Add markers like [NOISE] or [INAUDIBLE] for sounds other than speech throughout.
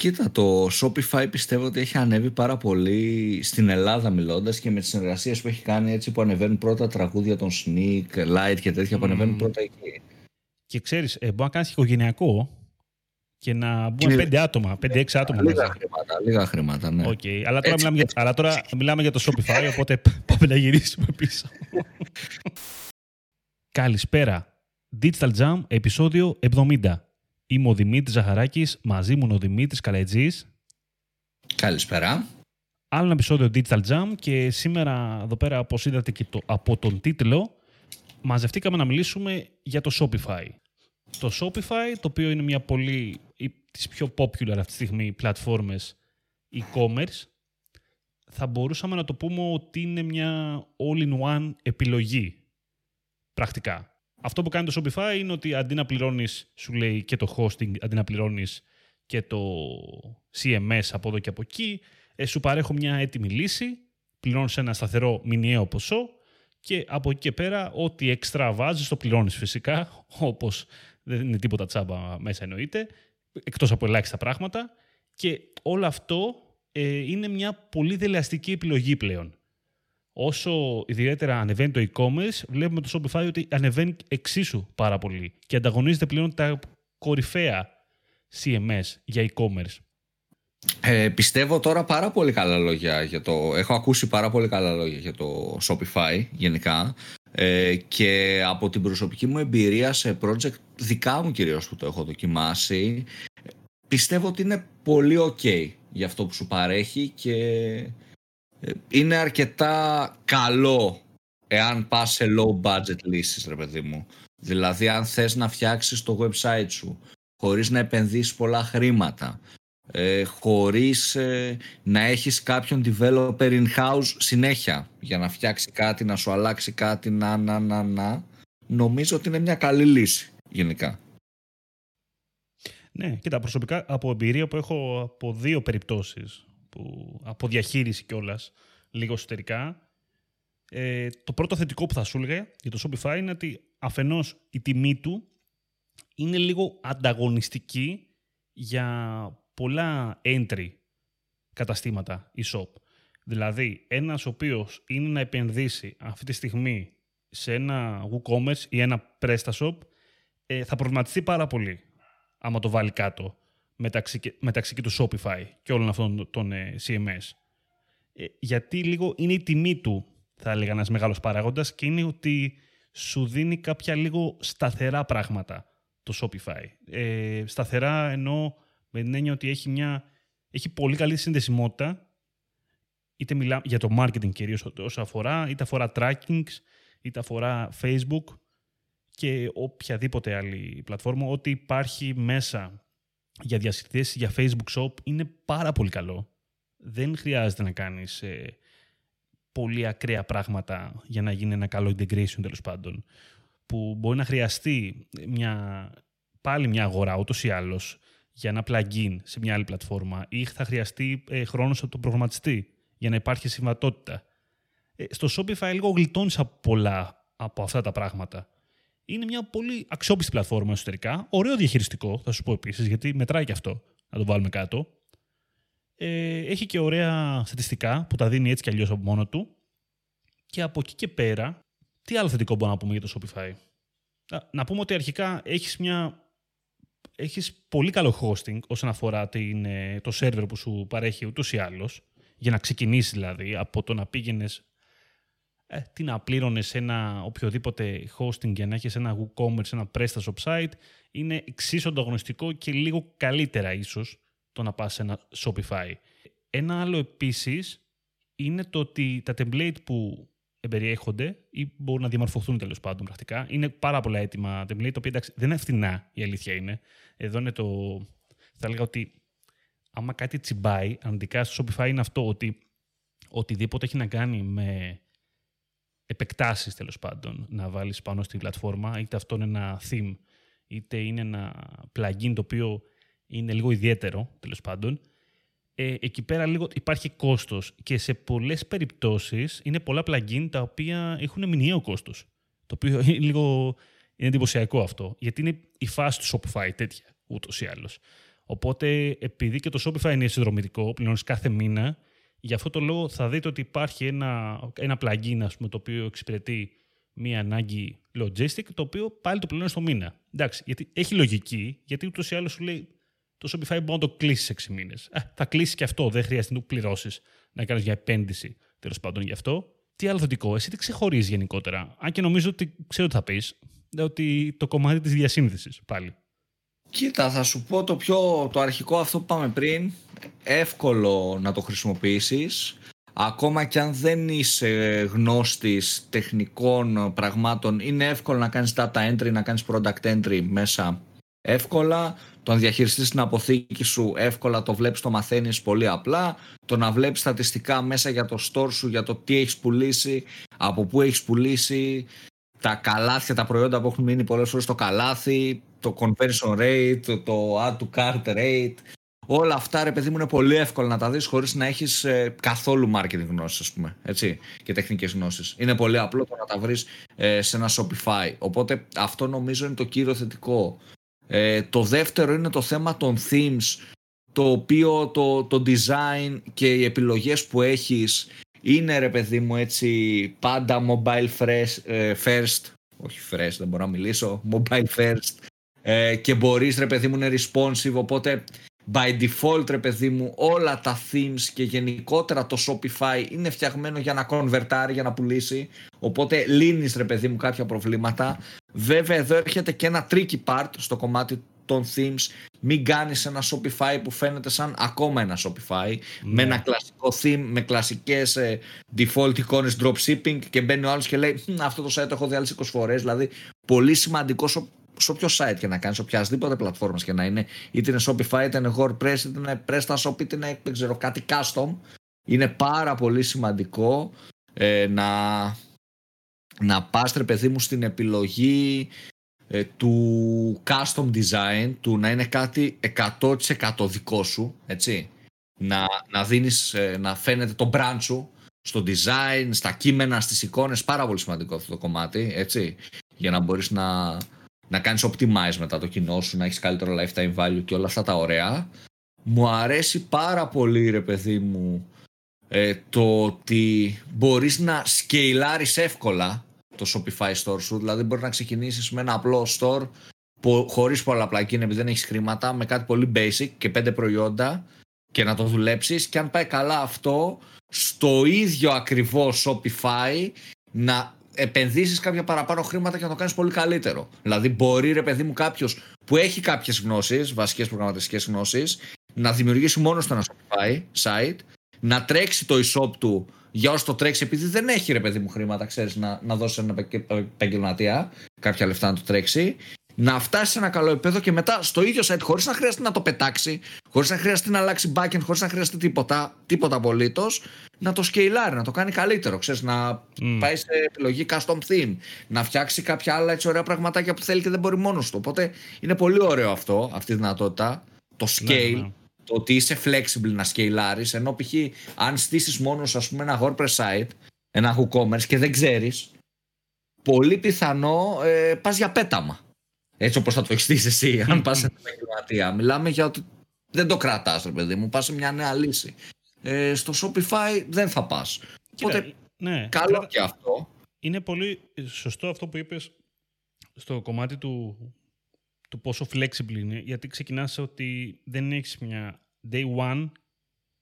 Κοίτα, το Shopify πιστεύω ότι έχει ανέβει πάρα πολύ στην Ελλάδα μιλώντας και με τις συνεργασίες που έχει κάνει έτσι που ανεβαίνουν πρώτα τραγούδια των Sneak, Light και τέτοια που ανεβαίνουν πρώτα εκεί. Και ξέρεις, ε, μπορεί να κάνεις οικογενειακό και να μπουν πέντε άτομα, πέντε-έξι άτομα. Λίγα χρήματα, λίγα χρήματα, ναι. Okay. Αλλά, τώρα μιλάμε, για, αλλά τώρα μιλάμε για το Shopify, οπότε πάμε να γυρίσουμε πίσω. [LAUGHS] Καλησπέρα. Digital Jam, επεισόδιο 70. Είμαι ο Δημήτρης Ζαχαράκης, μαζί μου είναι ο Δημήτρης Καλετζής. Καλησπέρα. Άλλο ένα επεισόδιο Digital Jam και σήμερα εδώ πέρα, όπως είδατε και το, από τον τίτλο, μαζευτήκαμε να μιλήσουμε για το Shopify. Το Shopify, το οποίο είναι μια πολύ, τις πιο popular αυτή τη στιγμή πλατφόρμες e-commerce, θα μπορούσαμε να το πούμε ότι είναι μια all-in-one επιλογή, πρακτικά. Αυτό που κάνει το Shopify είναι ότι αντί να πληρώνεις, σου λέει και το hosting, αντί να πληρώνεις και το CMS από εδώ και από εκεί, ε, σου παρέχω μια έτοιμη λύση, πληρώνεις ένα σταθερό μηνιαίο ποσό και από εκεί και πέρα ό,τι έξτρα βάζεις το πληρώνεις φυσικά, [LAUGHS] όπως δεν είναι τίποτα τσάμπα μέσα εννοείται, εκτός από ελάχιστα πράγματα. Και όλο αυτό ε, είναι μια πολύ δελεαστική επιλογή πλέον όσο ιδιαίτερα ανεβαίνει το e-commerce, βλέπουμε το Shopify ότι ανεβαίνει εξίσου πάρα πολύ και ανταγωνίζεται πλέον τα κορυφαία CMS για e-commerce. Ε, πιστεύω τώρα πάρα πολύ καλά λόγια για το... Έχω ακούσει πάρα πολύ καλά λόγια για το Shopify γενικά ε, και από την προσωπική μου εμπειρία σε project δικά μου κυρίως που το έχω δοκιμάσει πιστεύω ότι είναι πολύ ok για αυτό που σου παρέχει και είναι αρκετά καλό εάν πας σε low budget λύσεις ρε παιδί μου. Δηλαδή αν θες να φτιάξεις το website σου χωρίς να επενδύσεις πολλά χρήματα, ε, χωρίς ε, να έχεις κάποιον developer in-house συνέχεια για να φτιάξει κάτι, να σου αλλάξει κάτι, να, να, να, να, νομίζω ότι είναι μια καλή λύση γενικά. Ναι, κοίτα, προσωπικά από εμπειρία που έχω από δύο περιπτώσεις που, από διαχείριση κιόλας, λίγο εσωτερικά. Ε, το πρώτο θετικό που θα σου έλεγα για το Shopify είναι ότι αφενός η τιμή του είναι λίγο ανταγωνιστική για πολλά entry καταστήματα e-shop. Δηλαδή, ένας ο οποίος είναι να επενδύσει αυτή τη στιγμή σε ένα WooCommerce ή ένα PrestaShop ε, θα προβληματιστεί πάρα πολύ άμα το βάλει κάτω μεταξύ, μεταξύ και του Shopify και όλων αυτών των ε, CMS. Ε, γιατί λίγο είναι η τιμή του, θα έλεγα, ένας μεγάλος παράγοντας και είναι ότι σου δίνει κάποια λίγο σταθερά πράγματα το Shopify. Ε, σταθερά εννοώ με την έννοια ότι έχει, μια, έχει πολύ καλή συνδεσιμότητα είτε μιλά για το marketing κυρίως όσο αφορά, είτε αφορά tracking, είτε αφορά Facebook και οποιαδήποτε άλλη πλατφόρμα, ό,τι υπάρχει μέσα για διασυνθέσεις για Facebook Shop είναι πάρα πολύ καλό. Δεν χρειάζεται να κάνεις ε, πολύ ακραία πράγματα για να γίνει ένα καλό integration τέλος πάντων. Που μπορεί να χρειαστεί μια, πάλι μια αγορά ούτως ή άλλως για ένα plugin σε μια άλλη πλατφόρμα ή θα χρειαστεί ε, χρόνος από τον προγραμματιστή για να υπάρχει συμβατότητα. Ε, στο Shopify λίγο γλιτώνεις από πολλά από αυτά τα πράγματα είναι μια πολύ αξιόπιστη πλατφόρμα εσωτερικά. Ωραίο διαχειριστικό, θα σου πω επίσης, γιατί μετράει και αυτό. Να το βάλουμε κάτω. Ε, έχει και ωραία στατιστικά που τα δίνει έτσι κι αλλιώς από μόνο του. Και από εκεί και πέρα, τι άλλο θετικό μπορούμε να πούμε για το Shopify; Να πούμε ότι αρχικά έχεις μια έχεις πολύ καλό hosting όσον αφορά την, ε, το server που σου παρέχει ούτως ή άλλως, για να ξεκινήσεις δηλαδή από το να πήγαινες ε, τι να πλήρωνες ένα οποιοδήποτε hosting για να έχεις ένα WooCommerce, ένα PrestaShop site, είναι εξίσου ανταγωνιστικό και λίγο καλύτερα ίσως το να πας σε ένα Shopify. Ένα άλλο επίσης είναι το ότι τα template που εμπεριέχονται ή μπορούν να διαμορφωθούν τέλος πάντων πρακτικά. Είναι πάρα πολλά έτοιμα template, τα οποία εντάξει, δεν είναι φθηνά η αλήθεια είναι. Εδώ είναι το. Θα έλεγα ότι άμα κάτι τσιμπάει, αντικά στο Shopify είναι αυτό ότι οτιδήποτε έχει να κάνει με επεκτάσεις τέλος πάντων να βάλεις πάνω στη πλατφόρμα, είτε αυτό είναι ένα theme, είτε είναι ένα plugin το οποίο είναι λίγο ιδιαίτερο τέλος πάντων, ε, εκεί πέρα λίγο υπάρχει κόστος και σε πολλές περιπτώσεις είναι πολλά plugin τα οποία έχουν μηνιαίο κόστος, το οποίο [LAUGHS] είναι λίγο είναι εντυπωσιακό αυτό, γιατί είναι η φάση του Shopify τέτοια ούτως ή άλλως. Οπότε, επειδή και το Shopify είναι συνδρομητικό, πληρώνεις κάθε μήνα, γι' αυτό το λόγο θα δείτε ότι υπάρχει ένα, ένα plugin ας πούμε, το οποίο εξυπηρετεί μία ανάγκη logistic, το οποίο πάλι το πληρώνει το μήνα. Εντάξει, γιατί έχει λογική, γιατί ούτως ή άλλως σου λέει το Shopify μπορεί να το κλείσεις 6 μήνες. Θα κλείσεις και αυτό, δεν χρειάζεται να το πληρώσεις, να κάνεις μια επένδυση τέλος πάντων γι' αυτό. Τι άλλο θετικό, εσύ τι ξεχωρίζεις γενικότερα; Αν και νομίζω ότι ξέρω τι θα πεις, ότι το κομμάτι της διασύνδεσης πάλι. Κοίτα, θα σου πω το πιο το αρχικό αυτό που πάμε πριν. Εύκολο να το χρησιμοποιήσεις. Ακόμα και αν δεν είσαι γνώστης τεχνικών πραγμάτων, είναι εύκολο να κάνεις data entry, να κάνεις product entry μέσα εύκολα. Το να διαχειριστείς την αποθήκη σου εύκολα, το βλέπεις, το μαθαίνεις πολύ απλά. Το να βλέπεις στατιστικά μέσα για το store σου, για το τι έχεις πουλήσει, από πού έχεις πουλήσει, τα καλάθια, τα προϊόντα που έχουν μείνει πολλές φορές στο καλάθι, το conversion rate, το add to cart rate, όλα αυτά ρε παιδί μου είναι πολύ εύκολο να τα δεις χωρίς να έχεις ε, καθόλου marketing γνώσεις ας πούμε, έτσι, και τεχνικές γνώσεις. Είναι πολύ απλό το να τα βρεις ε, σε ένα Shopify. Οπότε αυτό νομίζω είναι το κύριο θετικό. Ε, το δεύτερο είναι το θέμα των themes, το οποίο το, το design και οι επιλογές που έχεις είναι ρε παιδί μου έτσι πάντα mobile fresh, ε, first, όχι fresh δεν μπορώ να μιλήσω, mobile first. Ε, και μπορείς ρε παιδί μου είναι responsive οπότε by default ρε παιδί μου όλα τα themes και γενικότερα το Shopify είναι φτιαγμένο για να convertάρει, για να πουλήσει. Οπότε λύνεις ρε παιδί μου κάποια προβλήματα. Βέβαια εδώ έρχεται και ένα tricky part στο κομμάτι των themes μην κάνεις ένα Shopify που φαίνεται σαν ακόμα ένα Shopify με ένα κλασικό theme, με κλασικές ε, default εικόνες dropshipping και μπαίνει ο άλλος και λέει αυτό το site το έχω δει άλλες 20 φορές δηλαδή πολύ σημαντικό σε όποιο site και να κάνεις, σε οποιασδήποτε πλατφόρμας και να είναι, είτε είναι Shopify, είτε είναι WordPress, είτε είναι PrestaShop, είτε είναι δεν ξέρω, κάτι custom, είναι πάρα πολύ σημαντικό ε, να, να πας ρε παιδί μου στην επιλογή ε, του custom design, του να είναι κάτι 100% δικό σου, έτσι. Να, να δίνεις, ε, να φαίνεται το brand σου στο design, στα κείμενα, στις εικόνες, πάρα πολύ σημαντικό αυτό το κομμάτι, έτσι. Για να μπορείς να, να κάνεις optimize μετά το κοινό σου, να έχεις καλύτερο lifetime value και όλα αυτά τα ωραία. Μου αρέσει πάρα πολύ ρε παιδί μου ε, το ότι μπορείς να σκεϊλάρεις εύκολα το Shopify store σου, δηλαδή μπορεί να ξεκινήσεις με ένα απλό store χωρίς πολλά plugin επειδή δεν έχεις χρήματα, με κάτι πολύ basic και πέντε προϊόντα και να το δουλέψεις και αν πάει καλά αυτό στο ίδιο ακριβώς Shopify να επενδύσεις κάποια παραπάνω χρήματα και να το κάνεις πολύ καλύτερο. Δηλαδή, μπορεί ρε παιδί μου κάποιος που έχει κάποιες γνώσεις, βασικές προγραμματιστικές γνώσεις, να δημιουργήσει μόνος στο ένα Shopify site, να τρέξει το e-shop του για όσο το τρέξει, επειδή δεν έχει ρε παιδί μου χρήματα, ξέρεις, να, να δώσει ένα επαγγελματία κάποια λεφτά να το τρέξει, να φτάσει σε ένα καλό επίπεδο και μετά στο ίδιο site, χωρίς να χρειαστεί να το πετάξει, χωρίς να χρειαστεί να αλλάξει backend, χωρίς να χρειαστεί τίποτα, τίποτα απολύτως, να το σκεϊλάρει, να το κάνει καλύτερο. Ξέρεις, να πάει σε επιλογή custom theme, να φτιάξει κάποια άλλα έτσι ωραία πραγματάκια που θέλει και δεν μπορεί μόνος του. Οπότε είναι πολύ ωραίο αυτό, αυτή η δυνατότητα. Το ναι, scale, ναι. Το ότι είσαι flexible να σκεϊλάρεις, ενώ π.χ. αν στήσεις μόνος ας πούμε ένα WordPress site, ένα WooCommerce και δεν ξέρεις, πολύ πιθανό ε, πας για πέταμα. Έτσι όπως θα το έχεις στήσει εσύ, αν [LAUGHS] πας σε επαγγελματία. Μιλάμε για ότι δεν το κρατάς, ρε παιδί μου, πας σε μια νέα λύση. Ε, στο Shopify δεν θα πας. Οπότε ναι, καλό και αυτό. Είναι πολύ σωστό αυτό που είπες στο κομμάτι του, του πόσο flexible είναι, γιατί ξεκινάς ότι δεν έχεις μια day one,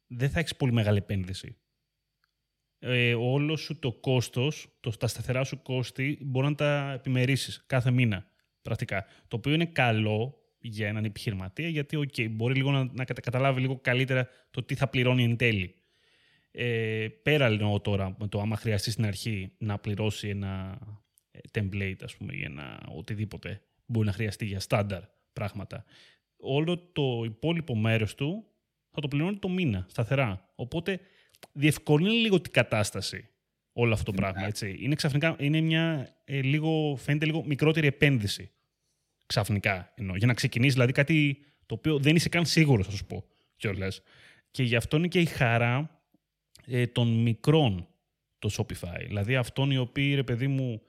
δεν θα έχεις πολύ μεγάλη επένδυση. Ε, όλο σου το κόστος, το, τα σταθερά σου κόστη, μπορεί να τα επιμερίσεις κάθε μήνα, πρακτικά. Το οποίο είναι καλό για έναν επιχειρηματία, γιατί okay, μπορεί λίγο να, να καταλάβει λίγο καλύτερα το τι θα πληρώνει εν τέλει. Ε, πέρα λέω τώρα με το άμα χρειαστείς στην αρχή να πληρώσει ένα ε, template, ας πούμε, ή ένα οτιδήποτε μπορεί να χρειαστεί για στάνταρ πράγματα. Όλο το υπόλοιπο μέρος του θα το πληρώνει το μήνα, σταθερά. Οπότε διευκολύνει λίγο την κατάσταση όλο αυτό το πράγμα. Έτσι. Είναι ξαφνικά, είναι μια ε, λίγο, φαίνεται λίγο μικρότερη επένδυση ξαφνικά. Εννοώ, για να ξεκινήσει δηλαδή κάτι το οποίο δεν είσαι καν σίγουρος, θα σου πω κιόλας. Και γι' αυτό είναι και η χαρά ε, των μικρών το Shopify. Δηλαδή αυτών οι οποίοι, ρε παιδί μου, ε,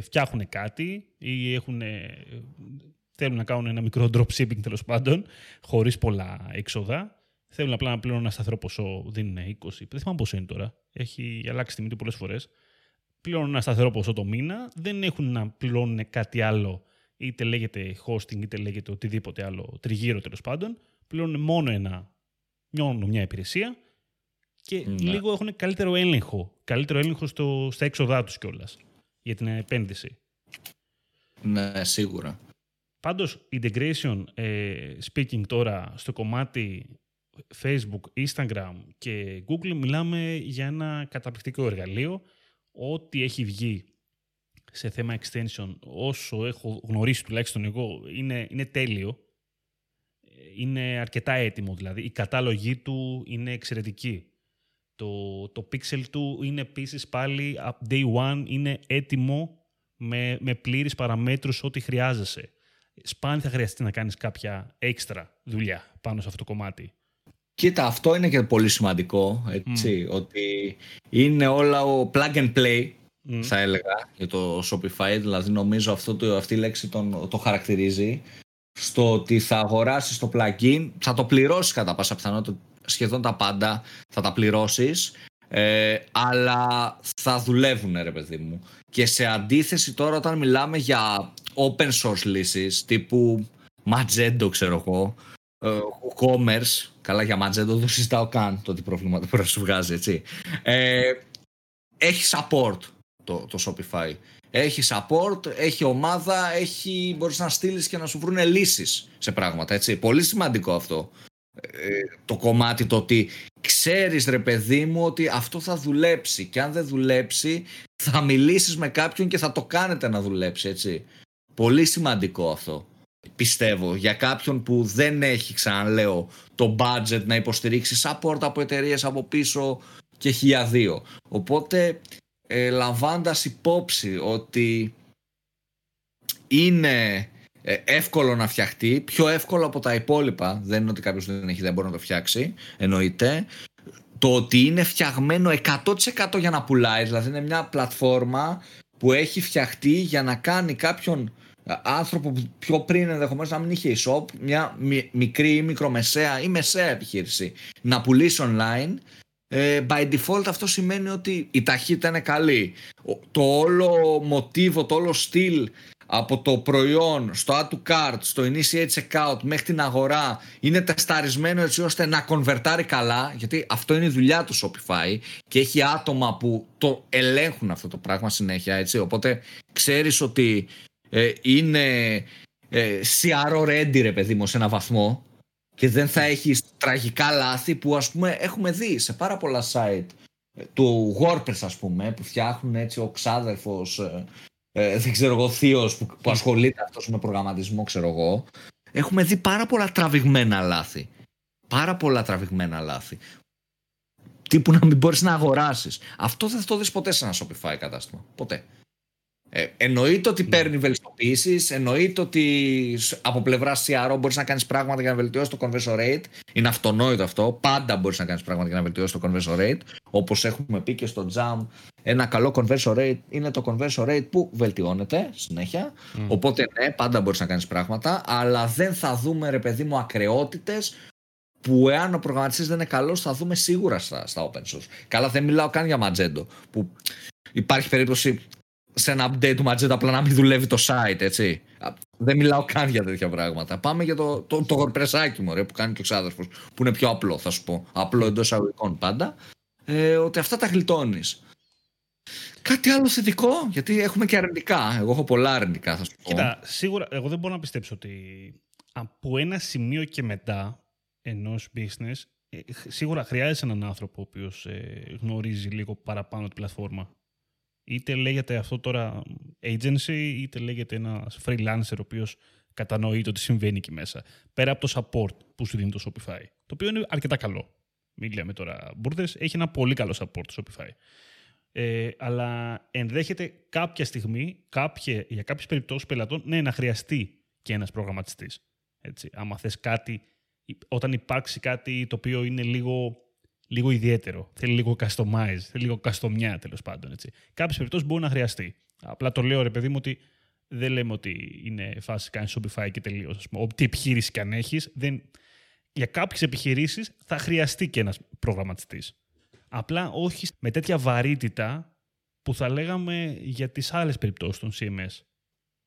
φτιάχνουν κάτι ή έχουν, ε, θέλουν να κάνουν ένα μικρό dropshipping τέλος πάντων, χωρίς πολλά έξοδα. Θέλουν απλά να πληρώνουν ένα σταθερό ποσό, δίνουν 20. Δεν θυμάμαι πόσο είναι τώρα. Έχει αλλάξει τιμή του πολλές φορές. Πληρώνουν ένα σταθερό ποσό το μήνα, δεν έχουν να πληρώνουν κάτι άλλο, είτε λέγεται hosting, είτε λέγεται οτιδήποτε άλλο, τριγύρω τέλος πάντων. Πληρώνουν μόνο, ένα, μόνο μια υπηρεσία και ναι. λίγο έχουν καλύτερο έλεγχο. Καλύτερο έλεγχο στο, στα έξοδά τους κιόλας για την επένδυση. Ναι, σίγουρα. Πάντως, integration, ε, speaking τώρα, στο κομμάτι Facebook, Instagram και Google, μιλάμε για ένα καταπληκτικό εργαλείο. Ό,τι έχει βγει σε θέμα extension, όσο έχω γνωρίσει τουλάχιστον εγώ, είναι, είναι τέλειο. Είναι αρκετά έτοιμο δηλαδή. Η κατάλογή του είναι εξαιρετική. Το, το pixel του είναι επίσης πάλι up day one, είναι έτοιμο με, με πλήρεις παραμέτρους ό,τι χρειάζεσαι. Σπάνια θα χρειαστεί να κάνεις κάποια έξτρα δουλειά πάνω σε αυτό το κομμάτι. Κοίτα, αυτό είναι και πολύ σημαντικό, έτσι, ότι είναι όλα ο plug and play, θα έλεγα, για το Shopify, δηλαδή νομίζω αυτό το, αυτή η λέξη τον, το χαρακτηρίζει, στο ότι θα αγοράσεις το plugin, θα το πληρώσεις κατά πάσα πιθανότητα σχεδόν τα πάντα, θα τα πληρώσεις, ε, αλλά θα δουλεύουν ρε παιδί μου. Και σε αντίθεση τώρα όταν μιλάμε για open source λύσεις τύπου Magento ξέρω εγώ, ε, commerce, καλά για Magento δεν συζητάω καν το τι προβλήματα πρέπει να σου βγάζει έτσι. Ε, έχει support το, το Shopify. Έχει support, έχει ομάδα, έχει, μπορείς να στείλεις και να σου βρουν λύσεις σε πράγματα, έτσι. Πολύ σημαντικό αυτό. Ε, το κομμάτι το ότι ξέρεις ρε παιδί μου ότι αυτό θα δουλέψει και αν δεν δουλέψει θα μιλήσεις με κάποιον και θα το κάνετε να δουλέψει έτσι. Πολύ σημαντικό αυτό πιστεύω για κάποιον που δεν έχει ξαναλέω το budget να υποστηρίξει support από εταιρείες από πίσω και χιλιαδίο. Οπότε ε, λαμβάνοντας υπόψη ότι είναι ε, εύκολο να φτιαχτεί, πιο εύκολο από τα υπόλοιπα. Δεν είναι ότι κάποιος δεν έχει, δεν μπορεί να το φτιάξει. Εννοείται. Το ότι είναι φτιαγμένο 100% για να πουλάει, δηλαδή είναι μια πλατφόρμα που έχει φτιαχτεί για να κάνει κάποιον άνθρωπο που πιο πριν ενδεχομένως να μην είχε e-shop, μια μικρή ή μικρομεσαία ή μεσαία επιχείρηση να πουλήσει online. Ε, by default αυτό σημαίνει ότι η ταχύτητα είναι καλή. Το όλο μοτίβο, το όλο στυλ από το προϊόν στο add to cart, στο initiate checkout μέχρι την αγορά είναι τεσταρισμένο έτσι ώστε να κονβερτάρει καλά γιατί αυτό είναι η δουλειά του Shopify και έχει άτομα που το ελέγχουν αυτό το πράγμα συνέχεια έτσι. Οπότε ξέρεις ότι ε, είναι ε, CRO ready ρε παιδί μου σε ένα βαθμό και δεν θα έχεις τραγικά λάθη που ας πούμε έχουμε δει σε πάρα πολλά site του WordPress ας πούμε που φτιάχνουν έτσι ο ξάδερφος ε, ε, δεν ξέρω εγώ, θείος που, που ασχολείται αυτός με προγραμματισμό, ξέρω εγώ, έχουμε δει πάρα πολλά τραβηγμένα λάθη. Πάρα πολλά τραβηγμένα λάθη. Τύπου να μην μπορείς να αγοράσεις. Αυτό δεν θα το δεις ποτέ σε ένα Shopify κατάστημα. Ποτέ. Ε, εννοείται ότι ναι. παίρνει βελτιστοποιήσει, εννοείται ότι από πλευράς CRO μπορείς να κάνεις πράγματα για να βελτιώσεις το conversion rate. Είναι αυτονόητο αυτό. Πάντα μπορείς να κάνεις πράγματα για να βελτιώσεις το conversion rate. Όπως έχουμε πει και στο Jam, ένα καλό conversion rate είναι το conversion rate που βελτιώνεται συνέχεια. Οπότε ναι, πάντα μπορείς να κάνεις πράγματα, αλλά δεν θα δούμε ρε παιδί μου ακρεότητες που εάν ο προγραμματιστής δεν είναι καλός, θα δούμε σίγουρα στα, στα open source. Καλά, δεν μιλάω καν για Magento. Που υπάρχει περίπτωση σε ένα update του Magento απλά να μην δουλεύει το site, έτσι. Δεν μιλάω καν για τέτοια πράγματα. Πάμε για το, το, το γορπρεσάκι μου, ρε, που κάνει και ο ξάδερφος, που είναι πιο απλό, θα σου πω. Απλό εντός αγωγικών πάντα. Ε, ότι αυτά τα γλιτώνεις. Κάτι άλλο θετικό, γιατί έχουμε και αρνητικά. Εγώ έχω πολλά αρνητικά, θα σου πω. Κοίτα, σίγουρα, εγώ δεν μπορώ να πιστέψω ότι από ένα σημείο και μετά ενός business, ε, σίγουρα χρειάζεται έναν άνθρωπο ο οποίος ε, γνωρίζει λίγο παραπάνω την πλατφόρμα. Είτε λέγεται αυτό τώρα agency, είτε λέγεται ένας freelancer ο οποίος κατανοεί το τι συμβαίνει εκεί μέσα. Πέρα από το support που σου δίνει το Shopify. Το οποίο είναι αρκετά καλό. Μην λέμε τώρα μπουρδες, έχει ένα πολύ καλό support το Shopify. Ε, αλλά ενδέχεται κάποια στιγμή, κάποια, για κάποιες περιπτώσεις πελατών, ναι, να χρειαστεί και ένας προγραμματιστής. Άμα θες κάτι, όταν υπάρξει κάτι το οποίο είναι λίγο λίγο ιδιαίτερο. Θέλει λίγο customize, θέλει λίγο καστομιά τέλος πάντων. Κάποιες περιπτώσεις μπορεί να χρειαστεί. Απλά το λέω ρε παιδί μου ότι δεν λέμε ότι είναι φάση κάνει Shopify και τελείω. Ό,τι επιχείρηση και αν έχεις, δεν... για κάποιες επιχειρήσεις θα χρειαστεί και ένας προγραμματιστής. Απλά όχι με τέτοια βαρύτητα που θα λέγαμε για τις άλλες περιπτώσεις των CMS.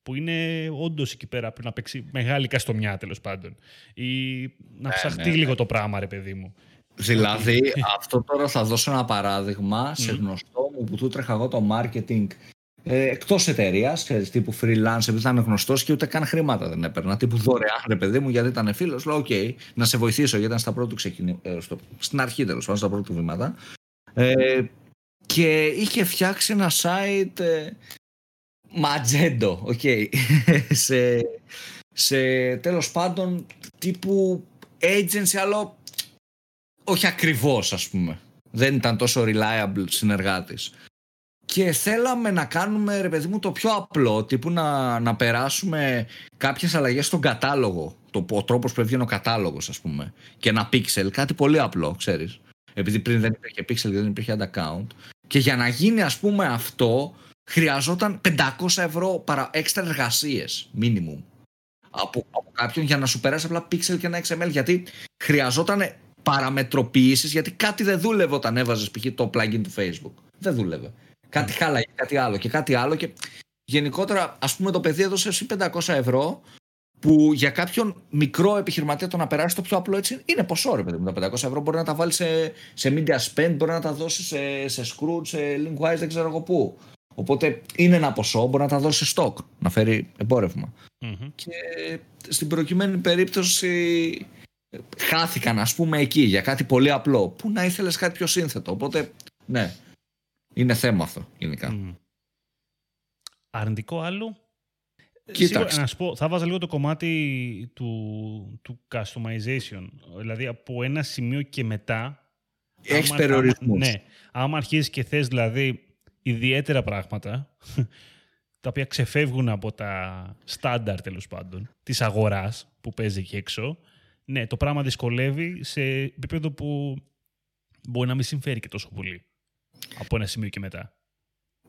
Που είναι όντως εκεί πέρα πρέπει να παίξει μεγάλη καστομιά τέλος πάντων. Ή να ναι, ψαχτεί ναι, λίγο ναι. το πράγμα, ρε παιδί μου. Δηλαδή, [LAUGHS] αυτό τώρα θα δώσω ένα παράδειγμα σε γνωστό μου που του τρέχα εγώ το marketing ε, εκτός εταιρείας, τύπου freelance, επειδή ήταν γνωστός και ούτε καν χρήματα δεν έπαιρνα. Τύπου δωρεάν, ρε παιδί μου, γιατί ήταν φίλος. Λέω: Οκ, να σε βοηθήσω, γιατί ήταν στα πρώτα ξεκινη... ε, στο... στην αρχή τέλος πάντων, στα πρώτα βήματα. Ε, και είχε φτιάξει ένα site ε, Magento, OK. [LAUGHS] σε, σε τέλος πάντων τύπου agency, αλλά όχι ακριβώς ας πούμε. Δεν ήταν τόσο reliable συνεργάτης. Και θέλαμε να κάνουμε, ρε παιδί μου, το πιο απλό, τύπου να, να περάσουμε κάποιες αλλαγές στον κατάλογο. Το, ο τρόπος που έβγαινε ο κατάλογος, ας πούμε. Και ένα pixel, κάτι πολύ απλό, ξέρεις. Επειδή πριν δεν υπήρχε pixel και δεν υπήρχε ad account. Και για να γίνει, ας πούμε, αυτό, χρειαζόταν 500 ευρώ παρα έξτρα εργασίες, minimum. Από, από κάποιον για να σου περάσει απλά pixel και ένα XML, γιατί χρειαζόταν παραμετροποιήσεις, γιατί κάτι δεν δούλευε όταν έβαζες π.χ. το plugin του Facebook. Δεν δούλευε. Κάτι χάλαγε, κάτι άλλο και κάτι άλλο. Και γενικότερα, ας πούμε, το παιδί έδωσε εσύ 500 ευρώ που για κάποιον μικρό επιχειρηματία το να περάσει το πιο απλό έτσι είναι ποσό ρε παιδί μου. Τα 500 ευρώ μπορεί να τα βάλει σε, σε media spend, μπορεί να τα dώσει σε, σε Scrooge, σε Linkwise, δεν ξέρω εγώ πού. Οπότε είναι ένα ποσό, μπορεί να τα δώσει σε stock, να φέρει εμπόρευμα. Mm-hmm. Και στην προκειμένη περίπτωση χάθηκαν ας πούμε εκεί για κάτι πολύ απλό που να ήθελες κάτι πιο σύνθετο οπότε ναι είναι θέμα αυτό γενικά Mm. Αρνητικό άλλο. Κοίταξε. Σίγουρα, να σου πω, θα βάζα λίγο το κομμάτι του, του customization. Δηλαδή από ένα σημείο και μετά. Έχεις άμα- περιορισμούς. άμα- Ναι. Άμα αρχίσει και θες δηλαδή ιδιαίτερα πράγματα [LAUGHS] τα οποία ξεφεύγουν από τα στάνταρ τέλος πάντων της αγοράς που παίζει εκεί έξω ναι, το πράγμα δυσκολεύει σε επίπεδο που μπορεί να μην συμφέρει και τόσο πολύ από ένα σημείο και μετά.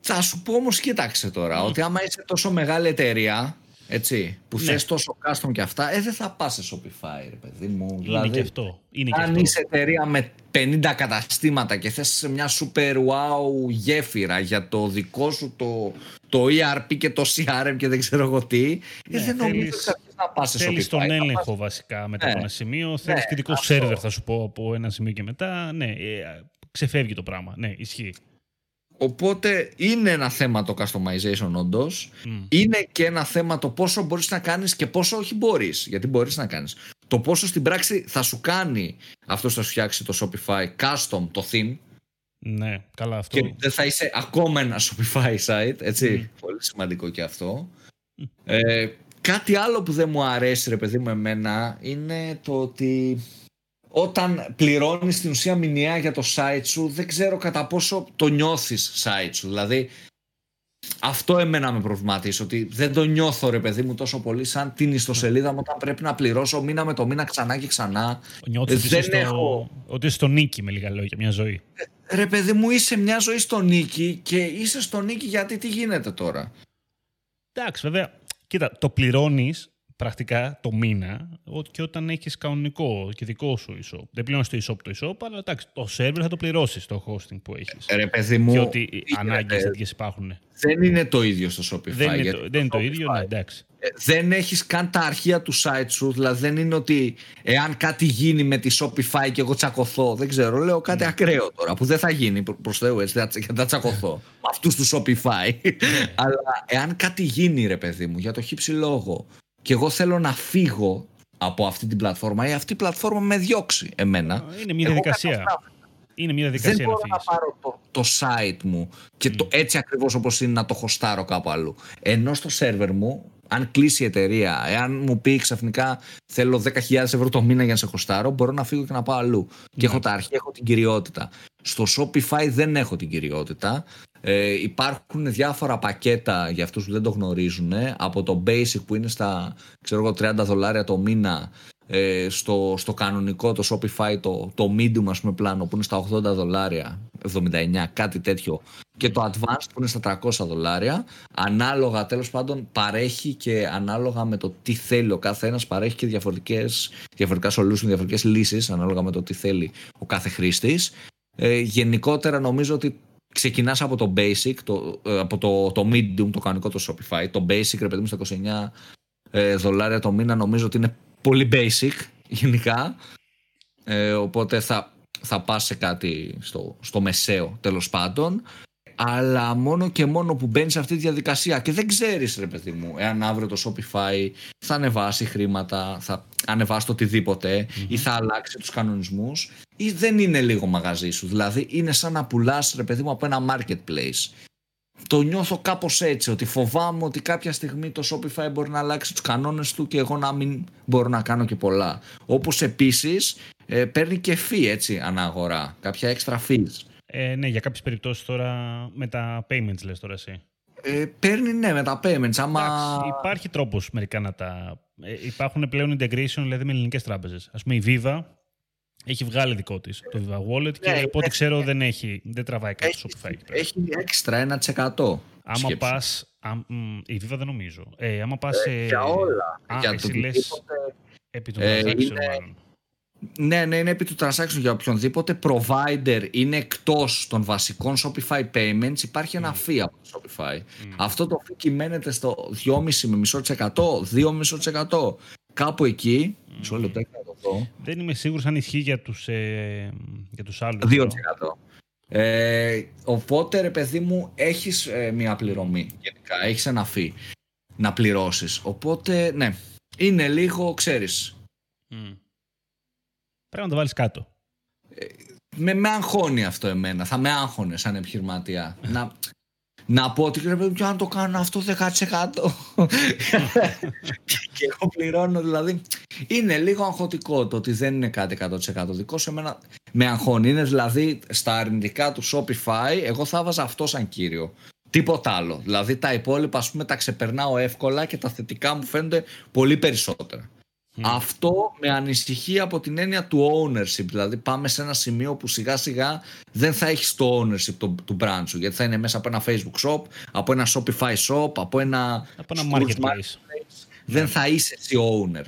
Θα σου πω όμως κοίταξε τώρα ότι άμα είσαι τόσο μεγάλη εταιρεία έτσι, που Ναι. θες τόσο custom και αυτά ε, δεν θα πας σε Shopify ρε παιδί μου είναι και αυτό. Είναι και αν αυτό. είσαι εταιρεία με 50 καταστήματα και θες μια super wow γέφυρα για το δικό σου το, το ERP και το CRM και δεν ξέρω εγώ τι, Ναι, ε, δεν νομίζω θέλεις- ότι θα θες να πας σε Θέλει Shopify. τον Θα πας- έλεγχο βασικά μετά Ναι. από ένα σημείο. Θέλεις και δικό σου αυτό. σερβερ, θα σου πω, από ένα σημείο και μετά. Ναι, ε, ξεφεύγει το πράγμα. Ναι, ισχύει. Οπότε είναι ένα θέμα το customization όντως. Μμ. Είναι και ένα θέμα το πόσο μπορείς να κάνεις και πόσο όχι μπορείς. Γιατί μπορείς να κάνεις. Το πόσο στην πράξη θα σου κάνει αυτός θα σου φτιάξει το Shopify custom το theme Ναι, καλά αυτό. και δεν θα είσαι ακόμα ένα Shopify site, έτσι. Πολύ σημαντικό και αυτό. Ε, κάτι άλλο που δεν μου αρέσει ρε παιδί μου εμένα είναι το ότι όταν πληρώνεις στην ουσία μηνιαία για το site σου δεν ξέρω κατά πόσο το νιώθεις site σου. Δηλαδή αυτό εμένα με προβληματίζει ότι δεν το νιώθω ρε παιδί μου τόσο πολύ σαν την ιστοσελίδα μου όταν πρέπει να πληρώσω μήνα με το μήνα ξανά και ξανά. Νιώθεις ότι δεν είσαι, στο, έχω- ότι είσαι στο νίκη με λίγα λόγια, μια ζωή. Ρε παιδί μου είσαι μια ζωή στο νίκη και είσαι στο νίκη γιατί τι γίνεται τώρα; Εντάξει, βέβαια, κοίτα, το πληρώνεις πρακτικά το μήνα ο- και όταν έχεις κανονικό και δικό σου e-shop. Δεν πληρώνεις το e-shop το e-shop, αλλά εντάξει, το server θα το πληρώσεις το hosting που έχεις. Ρε παιδί μου, και ότι τι ανάγκες γίνεται, τέτοιες υπάρχουν. δεν είναι το ίδιο στο Shopify. Δεν είναι, γιατί το, δεν είναι το Shopify, ίδιο, ναι, εντάξει. ε, Δεν έχεις καν τα αρχεία του site σου, δηλαδή δεν είναι ότι εάν κάτι γίνει με τη Shopify και εγώ τσακωθώ, δεν ξέρω, λέω κάτι Ναι. ακραίο τώρα που δεν θα γίνει προ- προς Θεού έτσι, δεν θα- δεν θα τσακωθώ με αυτούς του Shopify. Ναι. [LAUGHS] Αλλά εάν κάτι γίνει ρε παιδί μου για το χύψη λόγο και εγώ θέλω να φύγω από αυτή την πλατφόρμα ή αυτή η πλατφόρμα με διώξει εμένα. Είναι μια εγώ διαδικασία. καταστράφω. Είναι μια Δεν διαδικασία μπορώ να να φύγεις. πάρω το, το site μου και το, έτσι ακριβώς όπως είναι να το χωστάρω κάπου αλλού. Ενώ στο σερβερ μου, αν κλείσει η εταιρεία, εάν μου πει ξαφνικά θέλω 10.000 ευρώ το μήνα για να σε χωστάρω, μπορώ να φύγω και να πάω αλλού. Και έχω τα αρχεία, έχω την κυριότητα. Στο Shopify δεν έχω την κυριότητα. Ε, υπάρχουν διάφορα πακέτα για αυτούς που δεν το γνωρίζουν από το basic που είναι στα ξέρω εγώ, 30 δολάρια το μήνα ε, στο, στο κανονικό το Shopify το, το medium ας πούμε πλάνο που είναι στα 80 δολάρια 79 κάτι τέτοιο και το advanced που είναι στα 300 δολάρια ανάλογα τέλος πάντων παρέχει και ανάλογα με το τι θέλει ο κάθε ένας παρέχει και διαφορετικές, διαφορετικά solutions, διαφορετικές λύσεις ανάλογα με το τι θέλει ο κάθε χρήστης. Ε, γενικότερα νομίζω ότι ξεκινάς από το basic το, ε, από το, το medium το κανονικό το Shopify το basic ρε παιδί μου στα 29 ε, δολάρια το μήνα νομίζω ότι είναι πολύ basic [LAUGHS] γενικά. Ε, οπότε θα, θα πας σε κάτι στο, στο μεσαίο τέλος πάντων. Αλλά μόνο και μόνο που μπαίνεις σε αυτή τη διαδικασία και δεν ξέρεις ρε παιδί μου εάν αύριο το Shopify θα ανεβάσει χρήματα, θα ανεβάσει το οτιδήποτε ή θα αλλάξει τους κανονισμούς ή δεν είναι λίγο μαγαζί σου. Δηλαδή είναι σαν να πουλάς ρε παιδί μου από ένα marketplace το νιώθω κάπως έτσι, ότι φοβάμαι ότι κάποια στιγμή το Shopify μπορεί να αλλάξει τους κανόνες του και εγώ να μην μπορώ να κάνω και πολλά. Όπως επίσης ε, παίρνει και fee έτσι αναγορά, κάποια extra fees. Ε, ναι, για κάποιες περιπτώσεις τώρα με τα payments λες τώρα εσύ. Ε, παίρνει ναι με τα payments, άμα... Εντάξει, υπάρχει τρόπος μερικά να τα... Ε, υπάρχουν πλέον integration δηλαδή με ελληνικές τράπεζες. Ας πούμε η Viva έχει βγάλει δικό της το Viva Wallet και ναι, από ό,τι ξέρω δεν, έχει, δεν τραβάει κάτι στο Shopify. Έχει έξτρα 1%. Άμα πα. Η Viva δεν νομίζω. Ε, άμα πας. Ε, για όλα. Α, για εσύ λες, επί του ε, transaction, είναι... Ναι, ναι, είναι επί του transaction για οποιονδήποτε provider είναι εκτός των βασικών Shopify payments υπάρχει ένα mm. fee από το Shopify. Mm. Αυτό το fee κυμαίνεται στο 2,5 με μισό 2,5%. Κάπου εκεί, mm. μισό λεπτό δεν είμαι σίγουρος αν ισχύει για τους, ε, για τους άλλους. 2%. Ε, οπότε, ρε παιδί μου, έχεις ε, μια πληρωμή γενικά. Έχεις ένα φύ να πληρώσεις. Οπότε, ναι, είναι λίγο, ξέρεις. Πρέπει να το βάλεις κάτω. Ε, με, με αγχώνει αυτό εμένα. Θα με άγχωνε σαν επιχειρηματία. να, να πω ότι πρέπει να το κάνω αυτό 10% [LAUGHS] και εγώ πληρώνω δηλαδή είναι λίγο αγχωτικό το ότι δεν είναι κάτι 100% δικό σε μένα με αγχώνει. Είναι δηλαδή στα αρνητικά του Shopify εγώ θα βάζα αυτό σαν κύριο. Τίποτα άλλο. Δηλαδή τα υπόλοιπα ας πούμε τα ξεπερνάω εύκολα και τα θετικά μου φαίνονται πολύ περισσότερα αυτό με ανησυχεί από την έννοια του ownership. Δηλαδή, πάμε σε ένα σημείο που σιγά σιγά δεν θα έχεις το ownership του, του brand σου. Γιατί θα είναι μέσα από ένα Facebook shop, από ένα Shopify shop, από ένα, από ένα marketplace. Δεν θα είσαι εσύ owner.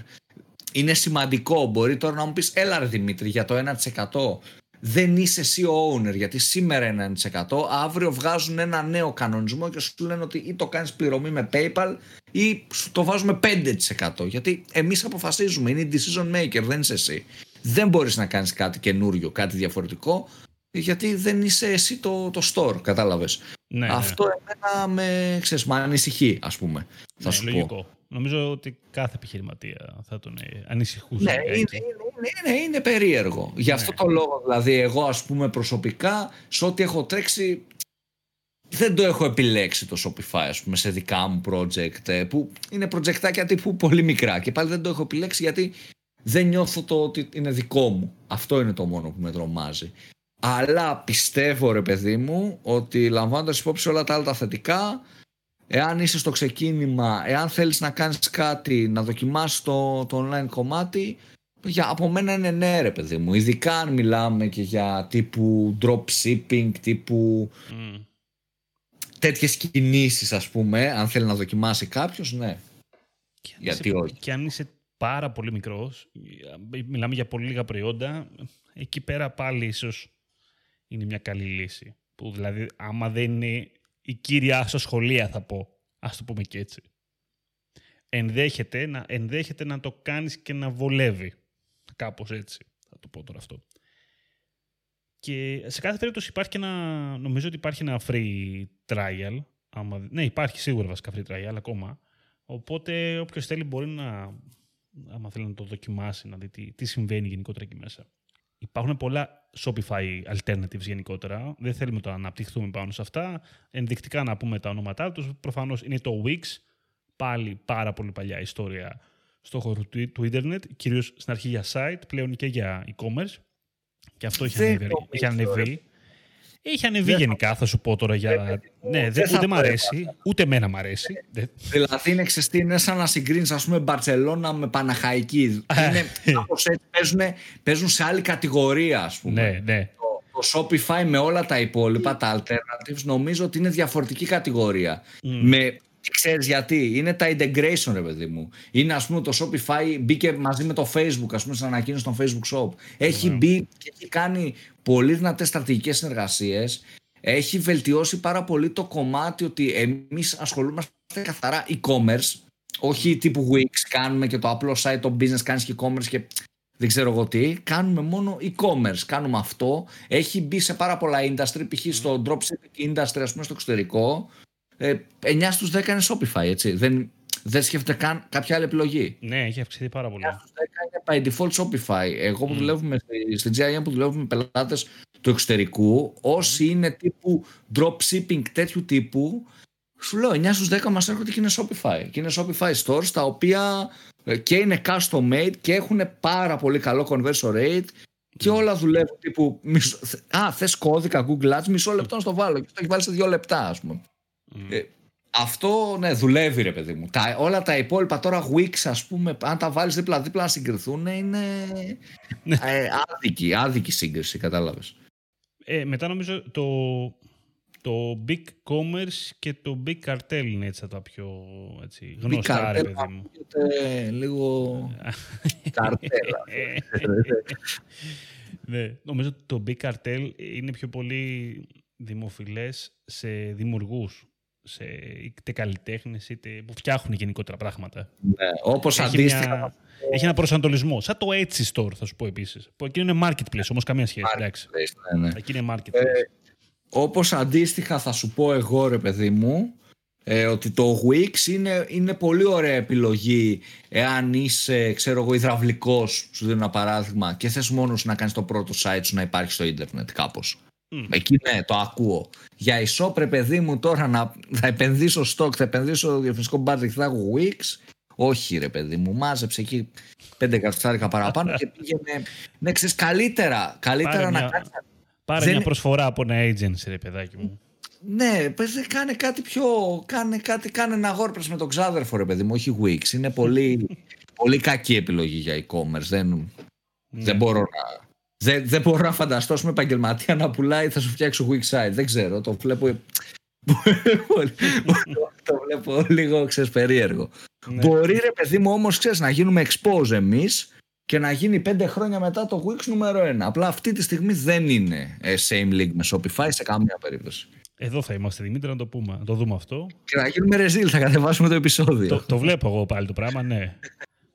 Είναι σημαντικό. Μπορεί τώρα να μου πεις, έλα ρε Δημήτρη, για το 1% δεν είσαι εσύ ο owner γιατί σήμερα είναι 1%, αύριο βγάζουν ένα νέο κανονισμό και σου λένε ότι ή το κάνεις πληρωμή με PayPal ή σου το βάζουμε 5% γιατί εμείς αποφασίζουμε, είναι η decision maker, δεν είσαι εσύ. Δεν μπορείς να κάνεις κάτι καινούριο, κάτι διαφορετικό γιατί δεν είσαι εσύ το, το store, κατάλαβες. Ναι, ναι. Αυτό εμένα με, ξέρεις, με ανησυχεί ας πούμε. Θα ναι, σου λογικό. πω. Νομίζω ότι κάθε επιχειρηματία θα τον ανησυχούσε. Ναι, είναι, είναι, είναι, είναι, περίεργο. Γι' αυτό ναι. το λόγο, δηλαδή, εγώ ας πούμε προσωπικά, σε ό,τι έχω τρέξει, δεν το έχω επιλέξει το Shopify, ας πούμε, σε δικά μου project, ε, που είναι projectάκια τύπου πολύ μικρά. Και πάλι δεν το έχω επιλέξει γιατί δεν νιώθω το ότι είναι δικό μου. Αυτό είναι το μόνο που με τρομάζει. Αλλά πιστεύω, ρε παιδί μου, ότι λαμβάνοντας υπόψη όλα τα άλλα τα θετικά, εάν είσαι στο ξεκίνημα, εάν θέλεις να κάνεις κάτι, να δοκιμάσεις το, το online κομμάτι, για, από μένα είναι ναι ρε παιδί μου. Ειδικά αν μιλάμε και για τύπου drop shipping, τύπου mm. τέτοιες κινήσεις ας πούμε, αν θέλει να δοκιμάσει κάποιος, ναι. Και Γιατί είσαι, όχι. Και αν είσαι πάρα πολύ μικρός, μιλάμε για πολύ λίγα προϊόντα, εκεί πέρα πάλι ίσως είναι μια καλή λύση. Που δηλαδή άμα δεν είναι η κύρια σου σχολεία θα πω. Ας το πούμε και έτσι. Ενδέχεται να, ενδέχεται να το κάνεις και να βολεύει. Κάπως έτσι θα το πω τώρα αυτό. Και σε κάθε περίπτωση υπάρχει και ένα, νομίζω ότι υπάρχει ένα free trial. Άμα, ναι, υπάρχει σίγουρα βασικά free trial ακόμα. Οπότε όποιος θέλει μπορεί να, άμα θέλει να το δοκιμάσει, να δει τι, τι συμβαίνει γενικότερα εκεί μέσα. Υπάρχουν πολλά Shopify alternatives γενικότερα. Δεν θέλουμε το να αναπτυχθούμε πάνω σε αυτά. Ενδεικτικά να πούμε τα ονόματά τους. Προφανώς είναι το Wix. Πάλι πάρα πολύ παλιά ιστορία στο χώρο του, του ίντερνετ. Κυρίως στην αρχή για site, πλέον και για e-commerce. Και αυτό έχει ανεβεί. Έχει ανεβεί γενικά, θα σου πω τώρα για. ναι, δεν, ούτε μ' αρέσει, ούτε εμένα μ' αρέσει. Δηλαδή είναι ξεστή, είναι σαν να συγκρίνεις, ας πούμε, Μπαρσελόνα με Παναχαϊκή. είναι κάπως έτσι, παίζουν, παίζουν σε άλλη κατηγορία, ας πούμε. Ναι, ναι. Το, το Shopify με όλα τα υπόλοιπα, τα alternatives, νομίζω ότι είναι διαφορετική κατηγορία. Με Ξέρεις γιατί, είναι τα integration ρε παιδί μου. Είναι ας πούμε το Shopify μπήκε μαζί με το Facebook ας πούμε στην ανακοίνωση στο Facebook Shop. Έχει μπει και έχει κάνει πολύ δυνατές στρατηγικές συνεργασίες. Έχει βελτιώσει πάρα πολύ το κομμάτι ότι εμείς ασχολούμαστε καθαρά e-commerce. Όχι τύπου Wix, κάνουμε και το απλό site, το business κάνεις και e-commerce και δεν ξέρω εγώ τι. Κάνουμε μόνο e-commerce, κάνουμε αυτό. Έχει μπει σε πάρα πολλά industry, π.χ. στο dropshipping industry ας πούμε στο εξωτερικό ε, 9 στους 10 είναι Shopify, έτσι. Δεν, δεν σκέφτεται καν κάποια άλλη επιλογή. Ναι, έχει αυξηθεί πάρα πολύ. 9 στους 10 είναι by default Shopify. Εγώ που mm. δουλεύουμε στην GIM που δουλεύουμε με πελάτες του εξωτερικού, όσοι είναι τύπου dropshipping τέτοιου τύπου, σου λέω 9 στους 10 μας έρχονται και είναι Shopify. Και είναι Shopify stores τα οποία ε, και είναι custom made και έχουν πάρα πολύ καλό conversion rate και όλα δουλεύουν τύπου. Μισό, α, θες κώδικα Google Ads, μισό λεπτό να στο βάλω. Και το έχει βάλει σε δύο λεπτά, ας πούμε. Ε, αυτό ναι, δουλεύει ρε παιδί μου. Τα, όλα τα υπόλοιπα τώρα Wix ας πούμε, αν τα βάλεις δίπλα-δίπλα να συγκριθούν είναι ναι. ε, άδικη, άδικη σύγκριση, κατάλαβες. Ε, μετά νομίζω το, το Big Commerce και το Big Cartel είναι έτσι τα πιο έτσι, γνωστά, Big ρε παιδί μου. λίγο [LAUGHS] καρτέλα. [LAUGHS] ναι, νομίζω το Big Cartel είναι πιο πολύ δημοφιλές σε δημιουργούς σε είτε καλλιτέχνες είτε που φτιάχνουν γενικότερα πράγματα. Ναι, όπως έχει αντίστοιχα. Μια, έχει ένα προσανατολισμό. Σαν το Etsy Store, θα σου πω επίσης. Που εκεί είναι marketplace, όμως καμία σχέση. Marketplace, ναι, ναι. Εκεί είναι marketplace. Ε, όπως αντίστοιχα θα σου πω εγώ, ρε παιδί μου, ε, ότι το Wix είναι, είναι πολύ ωραία επιλογή εάν είσαι, ξέρω εγώ, υδραυλικός, σου δίνω ένα παράδειγμα, και θες μόνος να κάνεις το πρώτο site σου να υπάρχει στο ίντερνετ κάπως. Mm. Εκεί ναι, το ακούω. Για ισόπρε παιδί μου τώρα να θα επενδύσω stock, θα επενδύσω διαφημιστικό budget, θα έχω Wix. Όχι ρε παιδί μου, μάζεψε εκεί πέντε καταστάρικα παραπάνω και πήγαινε. Ναι, ξέρεις, καλύτερα, καλύτερα πάρε να κάνει. Πάρε Δεν... μια προσφορά από ένα agency, ρε παιδάκι μου. Ναι, κάνε κάτι πιο. Κάνε, κάτι, κάνε ένα WordPress με τον ξάδερφο, ρε παιδί μου, όχι Wix. Είναι πολύ, πολύ κακή επιλογή για e-commerce. Δεν, δεν ναι. μπορώ να, δεν, δεν μπορώ να φανταστώ με επαγγελματία να πουλάει θα σου φτιάξω quick site. Δεν ξέρω. Το βλέπω. [LAUGHS] το βλέπω λίγο ξέρεις, περίεργο. Ναι. Μπορεί ρε παιδί μου όμως ξέρεις, να γίνουμε expose εμείς και να γίνει πέντε χρόνια μετά το Wix νούμερο ένα. Απλά αυτή τη στιγμή δεν είναι ε, same league με Shopify σε καμία περίπτωση. Εδώ θα είμαστε Δημήτρη να το πούμε, να το δούμε αυτό. Και να γίνουμε ρεζίλ, θα κατεβάσουμε το επεισόδιο. Το, το βλέπω εγώ πάλι το πράγμα, ναι.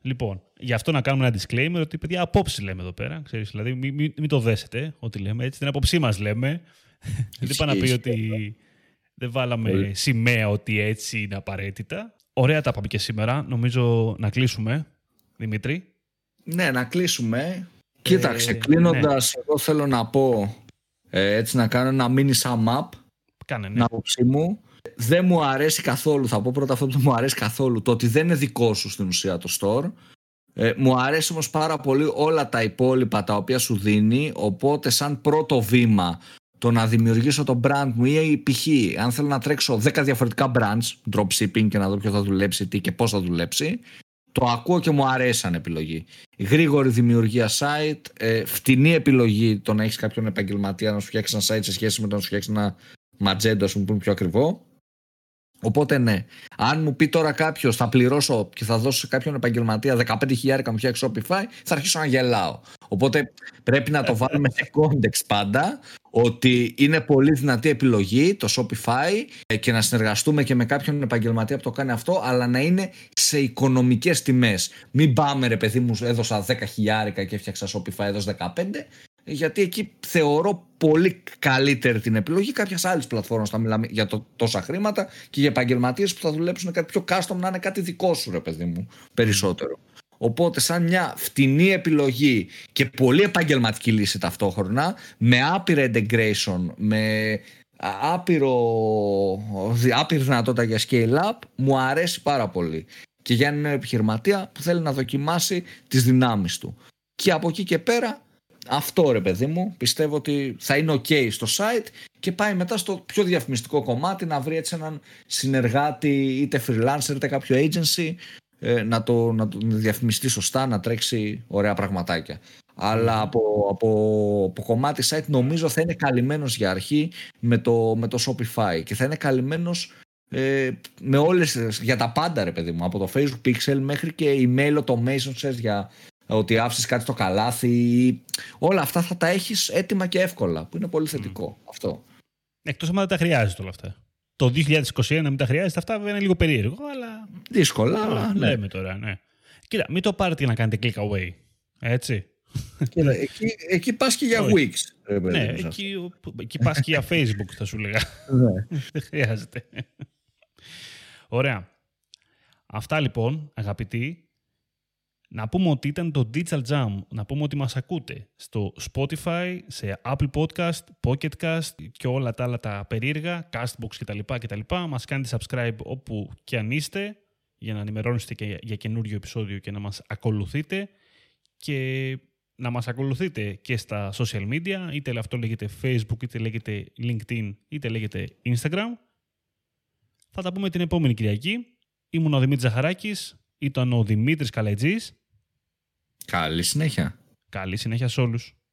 Λοιπόν, γι' αυτό να κάνουμε ένα disclaimer ότι παιδιά απόψη λέμε εδώ πέρα. Ξέρεις, δηλαδή μην μη, μη το δέσετε ό,τι λέμε. Έτσι την απόψή μας λέμε. [LAUGHS] δεν είπα να πει ότι δεν βάλαμε σημαία ότι έτσι είναι απαραίτητα. Ωραία τα πάμε και σήμερα. Νομίζω να κλείσουμε, Δημήτρη. Ναι, να κλείσουμε. Κοίταξε, ε, κλείνοντας, ναι. εγώ θέλω να πω ε, έτσι να κάνω ένα mini sum up. Κάνε, ναι. Την άποψή μου δεν μου αρέσει καθόλου, θα πω πρώτα αυτό που δεν μου αρέσει καθόλου, το ότι δεν είναι δικό σου στην ουσία το store. Ε, μου αρέσει όμως πάρα πολύ όλα τα υπόλοιπα τα οποία σου δίνει, οπότε σαν πρώτο βήμα το να δημιουργήσω το brand μου ή π.χ. αν θέλω να τρέξω 10 διαφορετικά brands, dropshipping και να δω ποιο θα δουλέψει τι και πώς θα δουλέψει, το ακούω και μου αρέσει σαν επιλογή. Γρήγορη δημιουργία site, ε, φτηνή επιλογή το να έχεις κάποιον επαγγελματία να σου φτιάξει ένα site σε σχέση με το να σου φτιάξει ένα ματζέντο, ας πούμε, που είναι πιο ακριβό. Οπότε ναι, αν μου πει τώρα κάποιος θα πληρώσω και θα δώσω σε κάποιον επαγγελματία 15.000 να μου φτιάξει Shopify, θα αρχίσω να γελάω. Οπότε πρέπει να το βάλουμε σε context πάντα ότι είναι πολύ δυνατή επιλογή το Shopify ε, και να συνεργαστούμε και με κάποιον επαγγελματία που το κάνει αυτό, αλλά να είναι σε οικονομικές τιμές. Μην πάμε ρε παιδί μου, έδωσα 10.000 και έφτιαξα Shopify, έδωσα 15 γιατί εκεί θεωρώ πολύ καλύτερη την επιλογή κάποιας άλλης πλατφόρμας να μιλάμε για το, τόσα χρήματα και για επαγγελματίες που θα δουλέψουν κάτι πιο custom να είναι κάτι δικό σου, ρε παιδί μου, περισσότερο. Οπότε, σαν μια φτηνή επιλογή και πολύ επαγγελματική λύση ταυτόχρονα, με άπειρα integration, με άπειρο, άπειρη δυνατότητα για scale up, μου αρέσει πάρα πολύ. Και για ένα επιχειρηματία που θέλει να δοκιμάσει τις δυνάμεις του. Και από εκεί και πέρα αυτό ρε παιδί μου, πιστεύω ότι θα είναι ok στο site και πάει μετά στο πιο διαφημιστικό κομμάτι να βρει έτσι έναν συνεργάτη είτε freelancer είτε κάποιο agency ε, να, το, να το διαφημιστεί σωστά, να τρέξει ωραία πραγματάκια. Αλλά από, από, από κομμάτι site νομίζω θα είναι καλυμμένος για αρχή με το, με το Shopify και θα είναι καλυμμένος ε, με όλες, για τα πάντα ρε παιδί μου, από το Facebook Pixel μέχρι και email automation ξέρεις, για ότι άφησες κάτι στο καλάθι όλα αυτά θα τα έχεις έτοιμα και εύκολα που είναι πολύ θετικό αυτό. Εκτός αν δεν τα χρειάζεται όλα αυτά. Το 2021 να μην τα χρειάζεται αυτά βέβαια είναι λίγο περίεργο αλλά... Δύσκολα αλλά ναι. Λέμε τώρα ναι. Κοίτα μην το πάρετε για να κάνετε click away. Έτσι. Κοίτα, εκεί, εκεί πας και για Wix. ναι, εκεί, εκεί πας και για Facebook θα σου λέγα. Ναι. [LAUGHS] Δεν χρειάζεται. Ωραία. Αυτά λοιπόν, αγαπητοί. Να πούμε ότι ήταν το Digital Jam. Να πούμε ότι μας ακούτε στο Spotify, σε Apple Podcast, Pocket Cast και όλα τα άλλα τα περίεργα, Castbox κτλ. κτλ. Μας κάνετε subscribe όπου και αν είστε για να ενημερώνεστε και για καινούριο επεισόδιο και να μας ακολουθείτε και να μας ακολουθείτε και στα social media, είτε αυτό λέγεται Facebook, είτε λέγεται LinkedIn, είτε λέγεται Instagram. Θα τα πούμε την επόμενη Κυριακή. Ήμουν ο Δημήτρης Ζαχαράκης, ήταν ο Δημήτρης Καλετζής. Καλή συνέχεια. Καλή συνέχεια σε όλους.